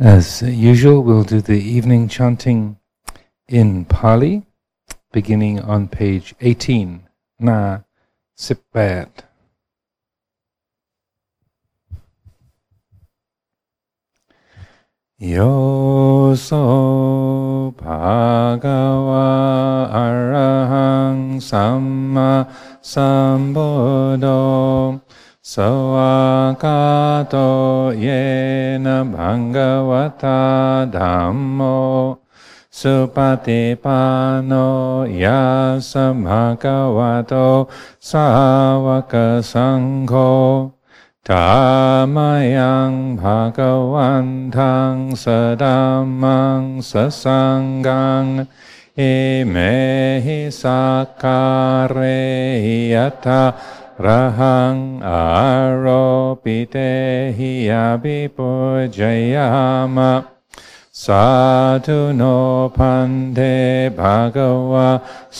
As usual, we'll do the evening chanting in Pali, beginning on page 18, Na Sipbat. Yo so bhagava arahang samma sambuddho Sawakato yena bhagavata dhammo. Supatipano yasa bhagavato savaka sangho. Tamayang bhagavantang sadamang sasangang. Imehi sakare yata रहं आरोपिते हि अभिपूजयाम। साधुनोपन्धे भगवा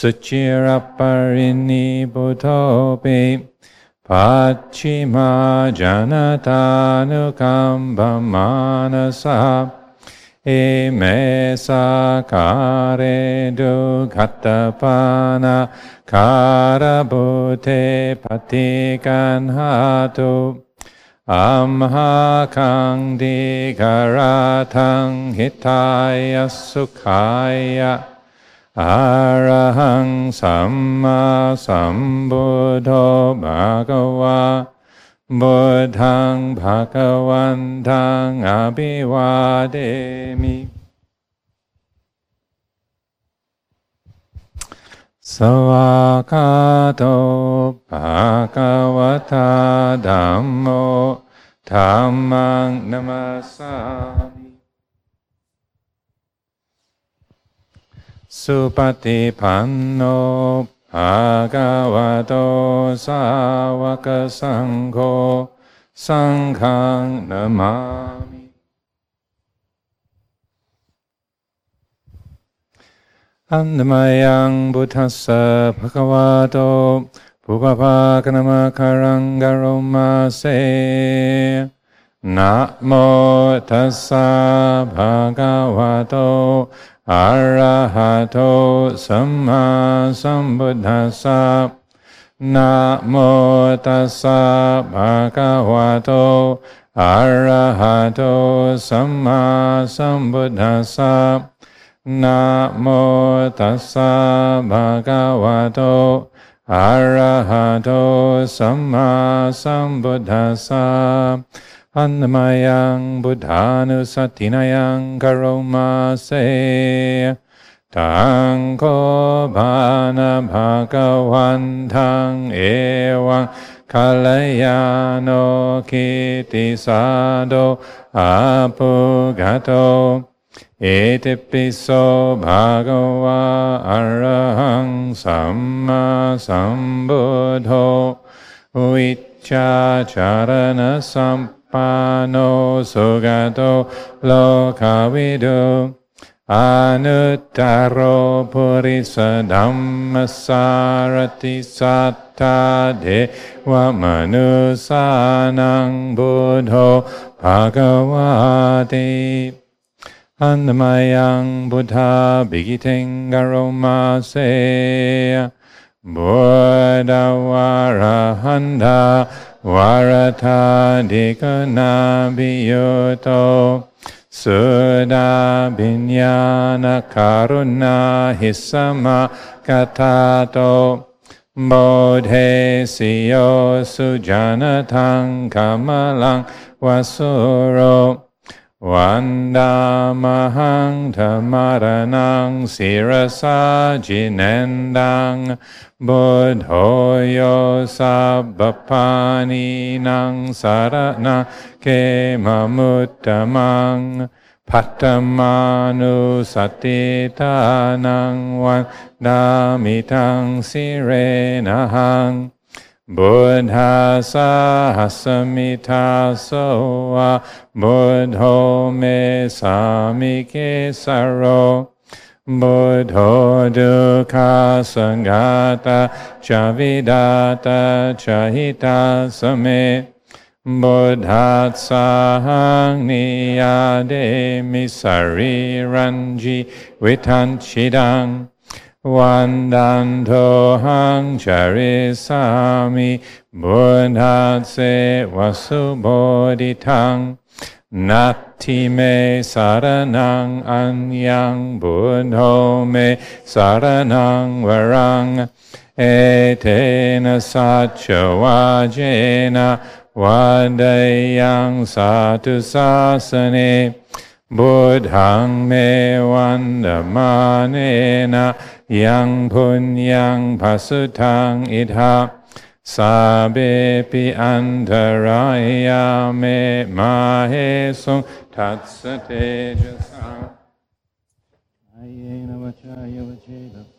सुचिरपरिनिबुधोऽपि पश्चिमा जनतानुकम्भमानसा इमे साकारे दुघतपाना คารบุเทปติกันหาตุอัมหาคังดิกราทังหิตายสุขายะอารหังสัมมาสัมบุทโธภะกวะบุทังภะกวันทังอภิวาเดมิ สวากาโตปากาวตาดัมโมธรรมังนัมาสามิสุปฏิปันโนภาคาวโตสาวกสังโฆสังฆนามามิ Andamayang Buddhasa Bhagavato Bhugavakaramakarangaromase Namo Tassa Bhagavato Arahato Samma Sambuddhasa Namo Tassa Bhagavato Arahato Samma Sambuddhasa Namo Tassa Bhagavato Arahato Samma Sambuddhasa Annamayang Buddhanusatinayang karomase Tangko bhana bhagavantang ewang kalayano kitisado apugato Itipiso bhagava arahang samma sambuddho Viccha charana sampa pano sugato lokavidu anuttaro purisa dhammasarati satta deva manusanang buddho bhagavati Andamayang buddha bigitengaromase Buddha warahanda Varatadikana biyoto Sudha binyana karuna hisama katato Bodhe siyo sujanatang kamalang vasuro Vandamahang tamaranang sirasa jinendang Buddhoyo sabbapani nang sarana ke mamuttamang Pattamanu satitanang vandamitang sirenahang Buddha sahasamita soa Buddho me samike saro Buddho dukkha sangata chavidata chahita same Buddhat sahang niyade misari ranji vitanchidang Vandanto hang charisami Buddhat se vasubodhitang. Nati me saranang anyang Buddho me saranang varang. Etena sacha vajena Vadayang satu sasane. Buddhang me vandamanena ยังพุนยังภัสุทังอิทัพสาเบปิอันตรายยาเมมาเฮสุทัสเตจสังอายนวชายวัชเชต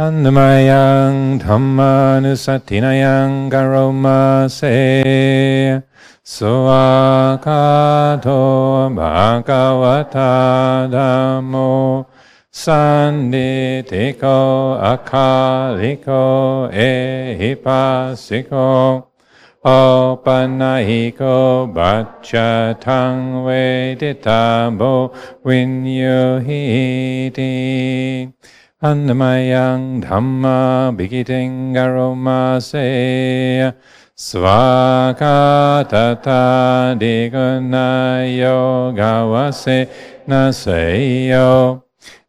Annamayang dhammanusatinayang karomase Suakato bhagavata dhammo Sanditiko akaliko ehipasiko Opanahiko bachatang veditabo vinyuhiti Annamayang Dhamma Bhikiting Garomase Svakatata Digunayo Gawase Naseyo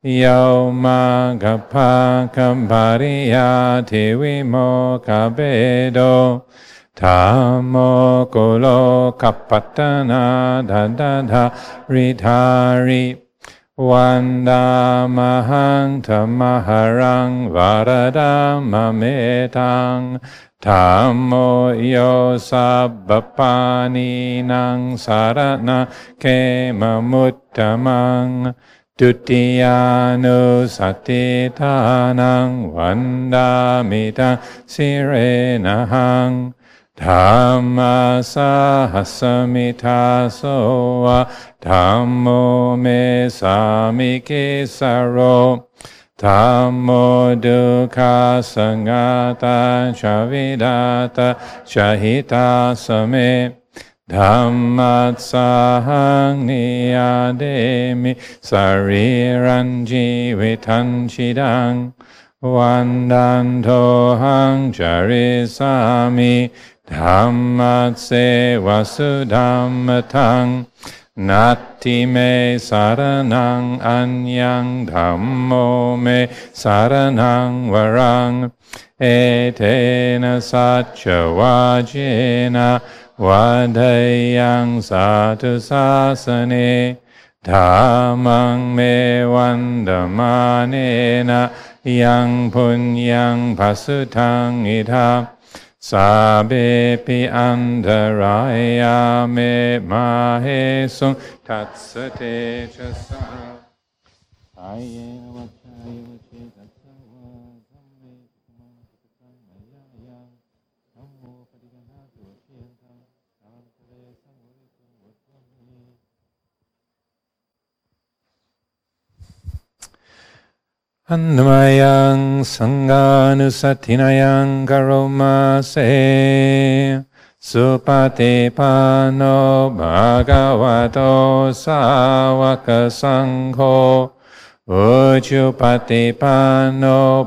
Yau Magapa Kambariya Tiwimo Kabedo Tamo Kulo Kapatana Dadadha Ritari Dadada Ridhari Vandamahang tamaharang varadamametang Tammo yo sabbapani nang sarana kemamuttamang Dutiyanu satitanang vandamitang sirenahang Dhamma sahasamita soa Dhammo me samike saro Dhammo dukkha sangata chavidata chahita same Dhammat sahang niyademi sariran jivitan chidang Vandanto hang charisami Dhammat se vasudhammatang Nati me saranang anyang dhammo me saranang varang etena sacha vajena vadayang satu sasane dhammang me vandamanena yang punyang pasutang idha Sabepi andaraya me mahesung tatsate chasa. Ayena vachaya Annamayang sanganusatinayang karomase Supatipano bhagavato savaka sangho Ujupatipano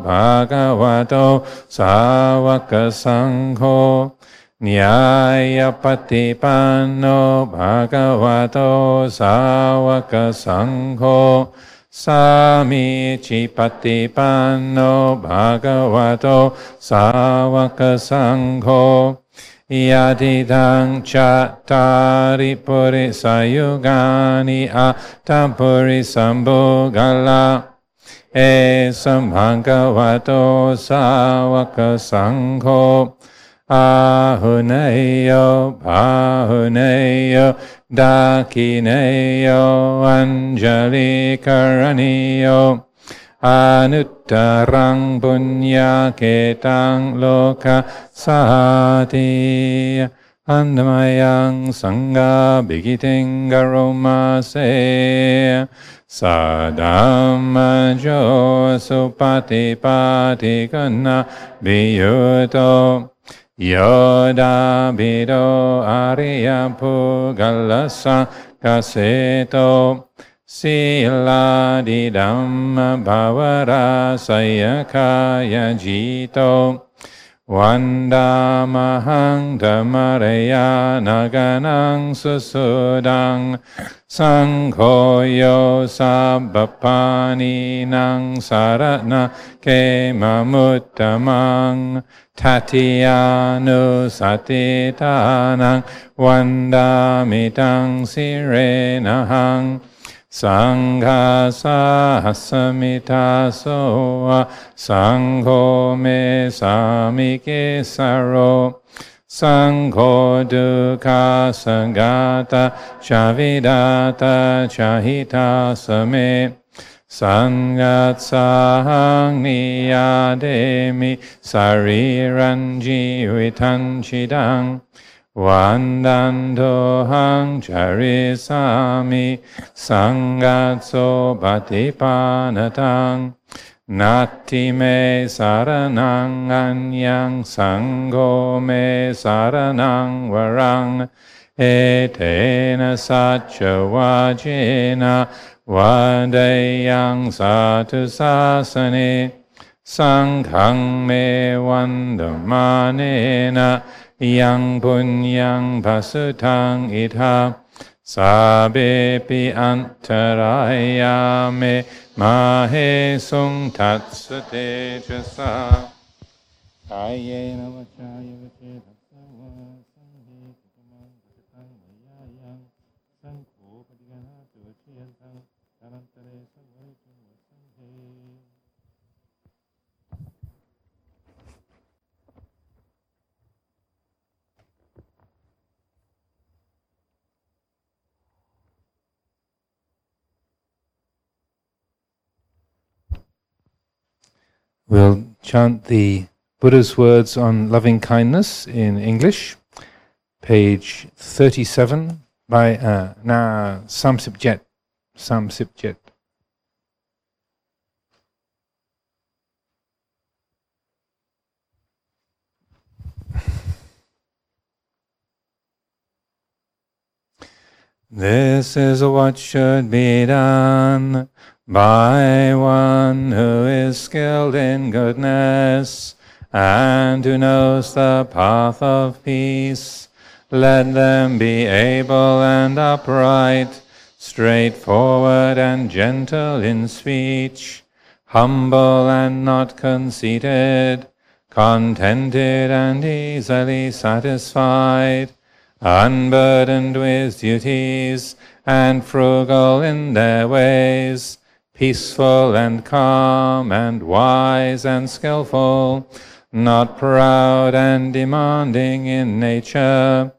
bhagavato savaka sangho Nyayapatipano bhagavato savaka sangho සාමීචි පතිපන්නෝ භාගවතෝ සාවක සංඝෝ යදිදං චත්තාරි පුරිසයුගානි අටම්පුරි සම්බෝගලා A සම්භංගවතෝ සාවක සංඝෝ Ahuneyo Bahuneyo Dakineyo Anjali Karaniyo Anuttarang Punya Ketang Loka Sati Andamayang Sangha Bigiting Garomase Sadhamma Jo Supati Pati Kana Biyuto Yoda Bido Arya Pugalasa Kaseto Sila di Dhamma Bhavara Sayakaya Jito Vandamahang Dhammaraya Naganang Susudang Sanghoyo Sabbapani Nang Saratna Kemamuttamang Tatiyanu Satitanang Vandamitang Sirenahang Sahasamita soa Sangho me samike saro Sangho dukkha sangata chavidata chahita same Sangat sahang niyademi sariran jivitan chidang Vandandohang charisami sangatso bhatipanatang Nati me saranang anyang sangho me saranang varang etena sacha vajena vadayang satu sasane sanghang me vandamanena yang punyang pasutang itha sabepi antaraya me mahe sung tatsute chasa kayena vachaya We'll chant the Buddha's words on loving kindness in English, page 37 by uh, Na Samsipjet. Samsipjet. This is what should be done by one who is skilled in goodness and who knows the path of peace. Let them be able and upright, straightforward and gentle in speech, humble and not conceited, contented and easily satisfied, unburdened with duties, and frugal in their ways peaceful and calm and wise and skillful, not proud and demanding in nature.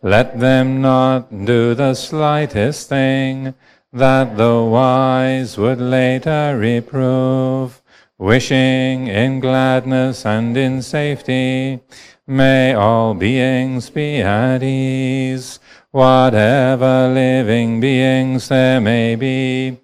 Let them not do the slightest thing that the wise would later reprove, wishing in gladness and in safety. May all beings be at ease, whatever living beings there may be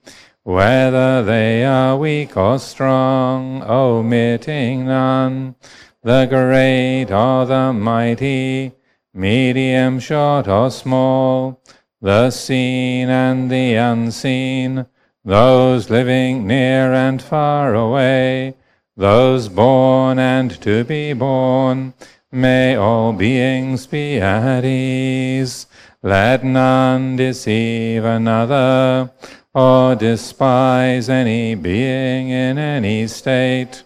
whether they are weak or strong, omitting none, the great or the mighty, medium, short, or small, the seen and the unseen, those living near and far away, those born and to be born, may all beings be at ease. Let none deceive another or despise any being in any state.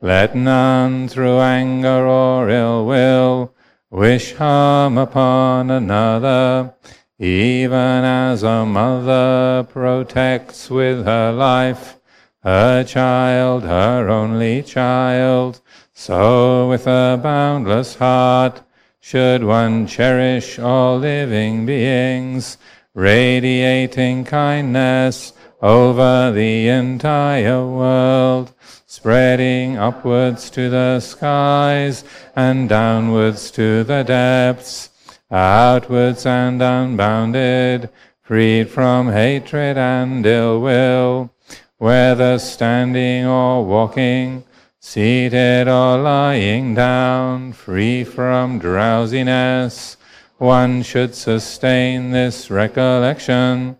Let none through anger or ill will wish harm upon another, even as a mother protects with her life her child, her only child, so with a boundless heart should one cherish all living beings radiating kindness over the entire world, spreading upwards to the skies and downwards to the depths, outwards and unbounded, freed from hatred and ill will, whether standing or walking, seated or lying down, free from drowsiness, one should sustain this recollection.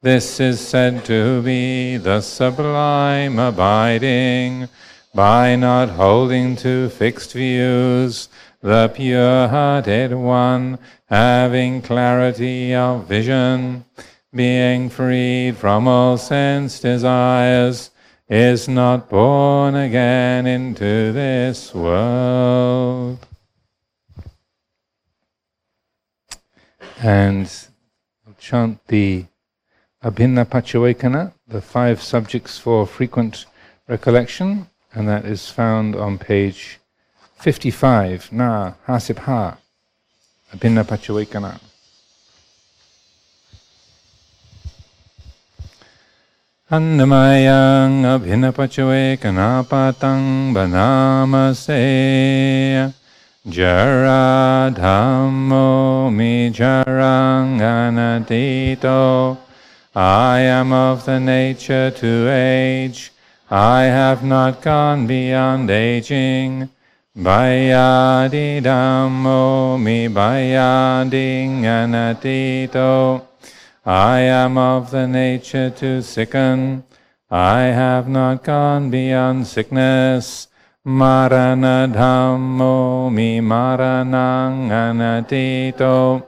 This is said to be the sublime abiding, by not holding to fixed views, the pure hearted one, having clarity of vision, being freed from all sense desires, is not born again into this world. And chant the Abhinna Paccavekkhana, the five subjects for frequent recollection, and that is found on page 55, Na Hasibha, Abhinna Paccavekkhana. Annamayang abhinapachavekkanapatang banamase Jara dhammo mi jarang anadito I am of the nature to age I have not gone beyond aging Bayadi dhammo mi bayading anadito I am of the nature to sicken. I have not gone beyond sickness. Marana dhammo mi maranang anatito.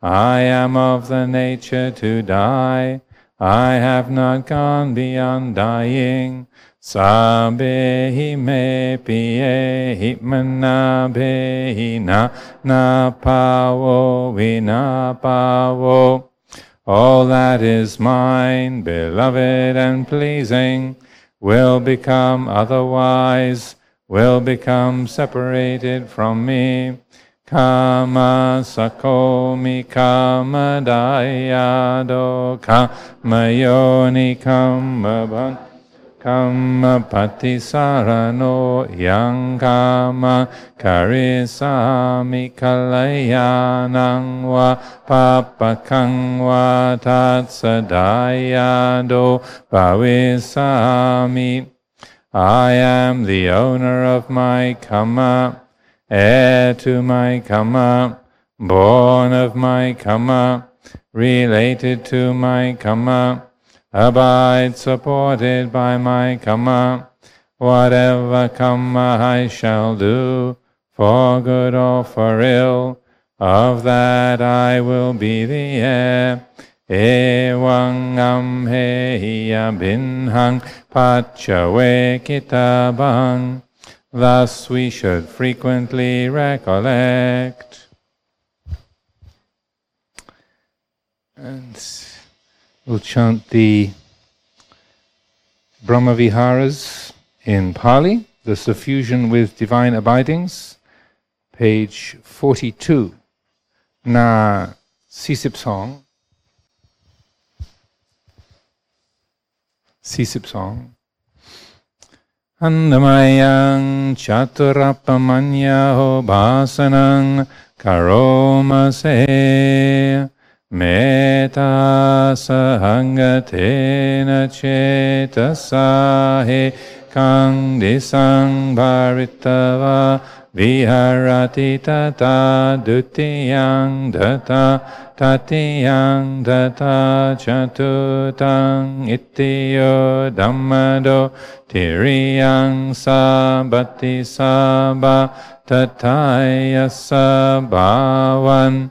I am of the nature to die. I have not gone beyond dying. Sabehi me pie hitmana behi na na pavo vina pavo. All that is mine, beloved and pleasing, will become otherwise, will become separated from me. Kama sakomi kama dayado kama yoni kama Kamma patisarano yang kama karisami kalayanang wa papakang wa tatsadayado bhavisami. I am the owner of my karma, heir to my karma, born of my karma, related to my karma, abide supported by my karma. Whatever karma I shall do, for good or for ill, of that I will be the heir. Ewang amheya binhang pachawe kitabang. Thus we should frequently recollect. And We'll chant the Brahma Viharas in Pali, the suffusion with divine abidings, page 42. Na Sisip song. सि सिप् सांग् हन्मयं चतुरप्पमन्यहो भासनां करोमसे मेता सह गतेन चेतसा हे काङ्ग viharati tata dutiyang data tatiyang data chatutang itiyo dhammado tiriyang sabati sabha tataya sabhavan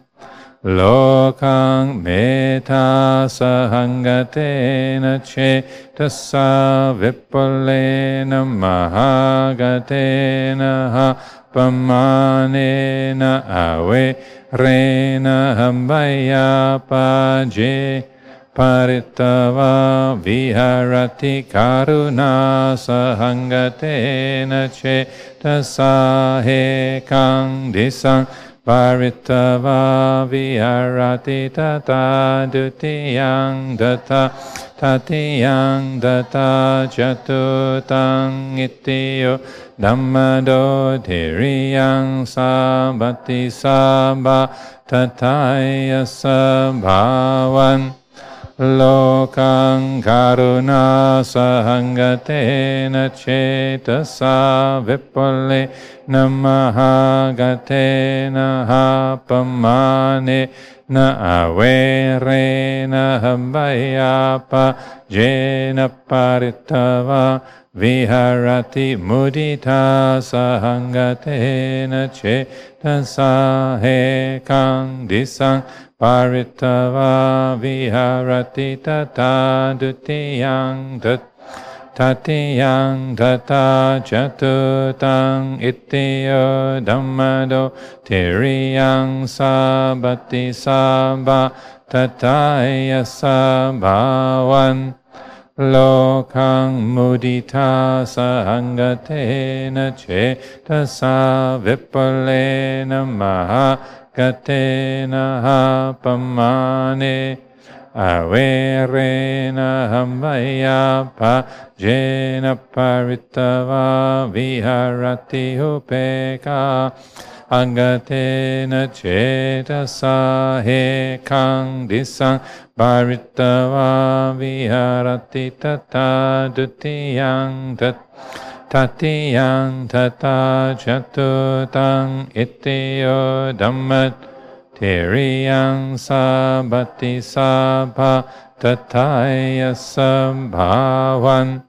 lokang meta sahangatena che cetasa vipulena mahagatena ha pamanena ave rena hambaya paje paritava viharati karuna sahangatena cetasa he kang disang Paritava viharati tata तदीयां दथा चतुर्थायो दमदो दिव्यां सति स वा तथा य स भावन् लोकाङ्गारुणा सहङ्गतेन चेतसा विप्ले न महागते न न अवेरेण हम्बयाप जेन परितव viharati mudita sahangatena cetasa hekang disang paritava viharati tata dutiyang tat tatiyang tata jatutang itiyo dhammado tiriyang sabati sabha tataya sabhavan lokang mudita sahangatena cetasa vipalena maha gatena pamane averena hamvayapa jena paritava viharati upeka අගතේන චේතසා හේකං දිසං භාවිතවා විහරති තථා ဒ ුතියං තතියං තථා චතුතං ඉතියෝ ධම්මත් තේරියං සබති සභා තථාය සම්භාවන්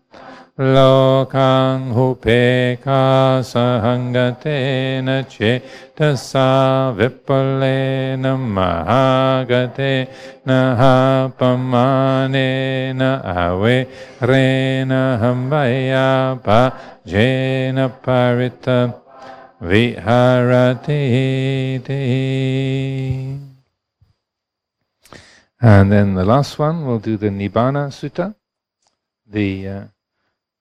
hupeka sahangatena cetasa vipalena mahagate nahapamane na ave rena hambaya pa jena parita viharati. And then the last one, we'll do the Nibbana Sutta, the uh,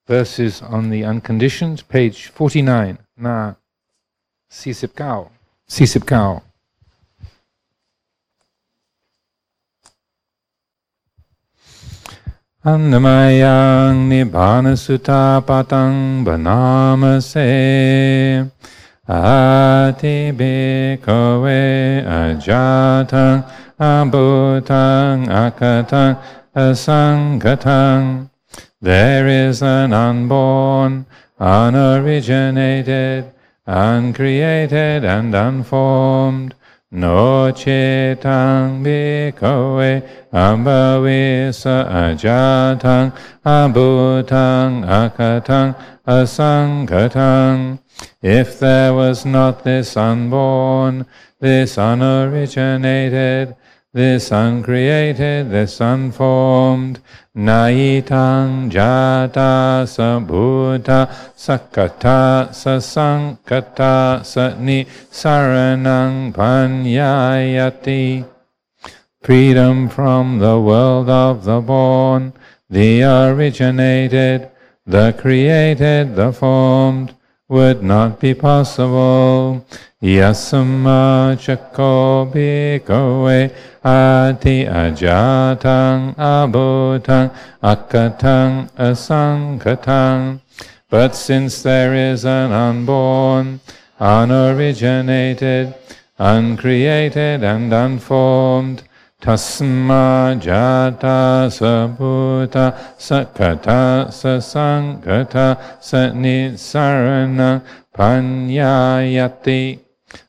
verses on the unconditioned, page 49, na sisip kao, sisip kao. Annamayang Nibbana Sutta Patang Banamase Ati bhikkhave ajatang abhutang akatang asangatang. There is an unborn, unoriginated, uncreated and unformed. No cetang bhikkhave ambhavisa ajatang abhutang akatang asangatang. If there was not this unborn, this unoriginated, this uncreated, this unformed, naitang jata sabhuta sakata sasankata satni saranang panyayati. Freedom from the world of the born, the originated, the created, the formed, would not be possible. Yasama chako bhikkhave ati ajatang abhutang akatang asankatang. But since there is an unborn, unoriginated, uncreated and unformed, Tasma jata sabhuta sakata sasankata satnisarana panyayati.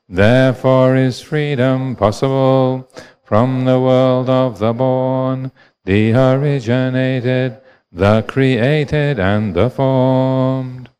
Therefore is freedom possible from the world of the born, the originated, the created and the formed.